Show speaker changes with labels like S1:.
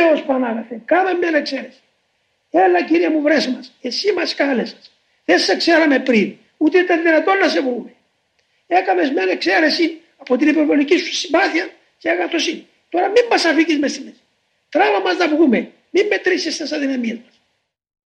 S1: Έλεος Πανάγαθε, κάμε μια εξαίρεση. Έλα κύριε μου βρες μας, εσύ μας κάλεσες. Δεν σε ξέραμε πριν, ούτε ήταν δυνατόν να σε βρούμε. Έκαμες μια εξαίρεση από την υπερβολική σου συμπάθεια και αγαθοσύνη. Τώρα μην μας αφήκεις μες στη μέση. Τράβα μας να βγούμε, μην μετρήσεις τις αδυναμίες μας.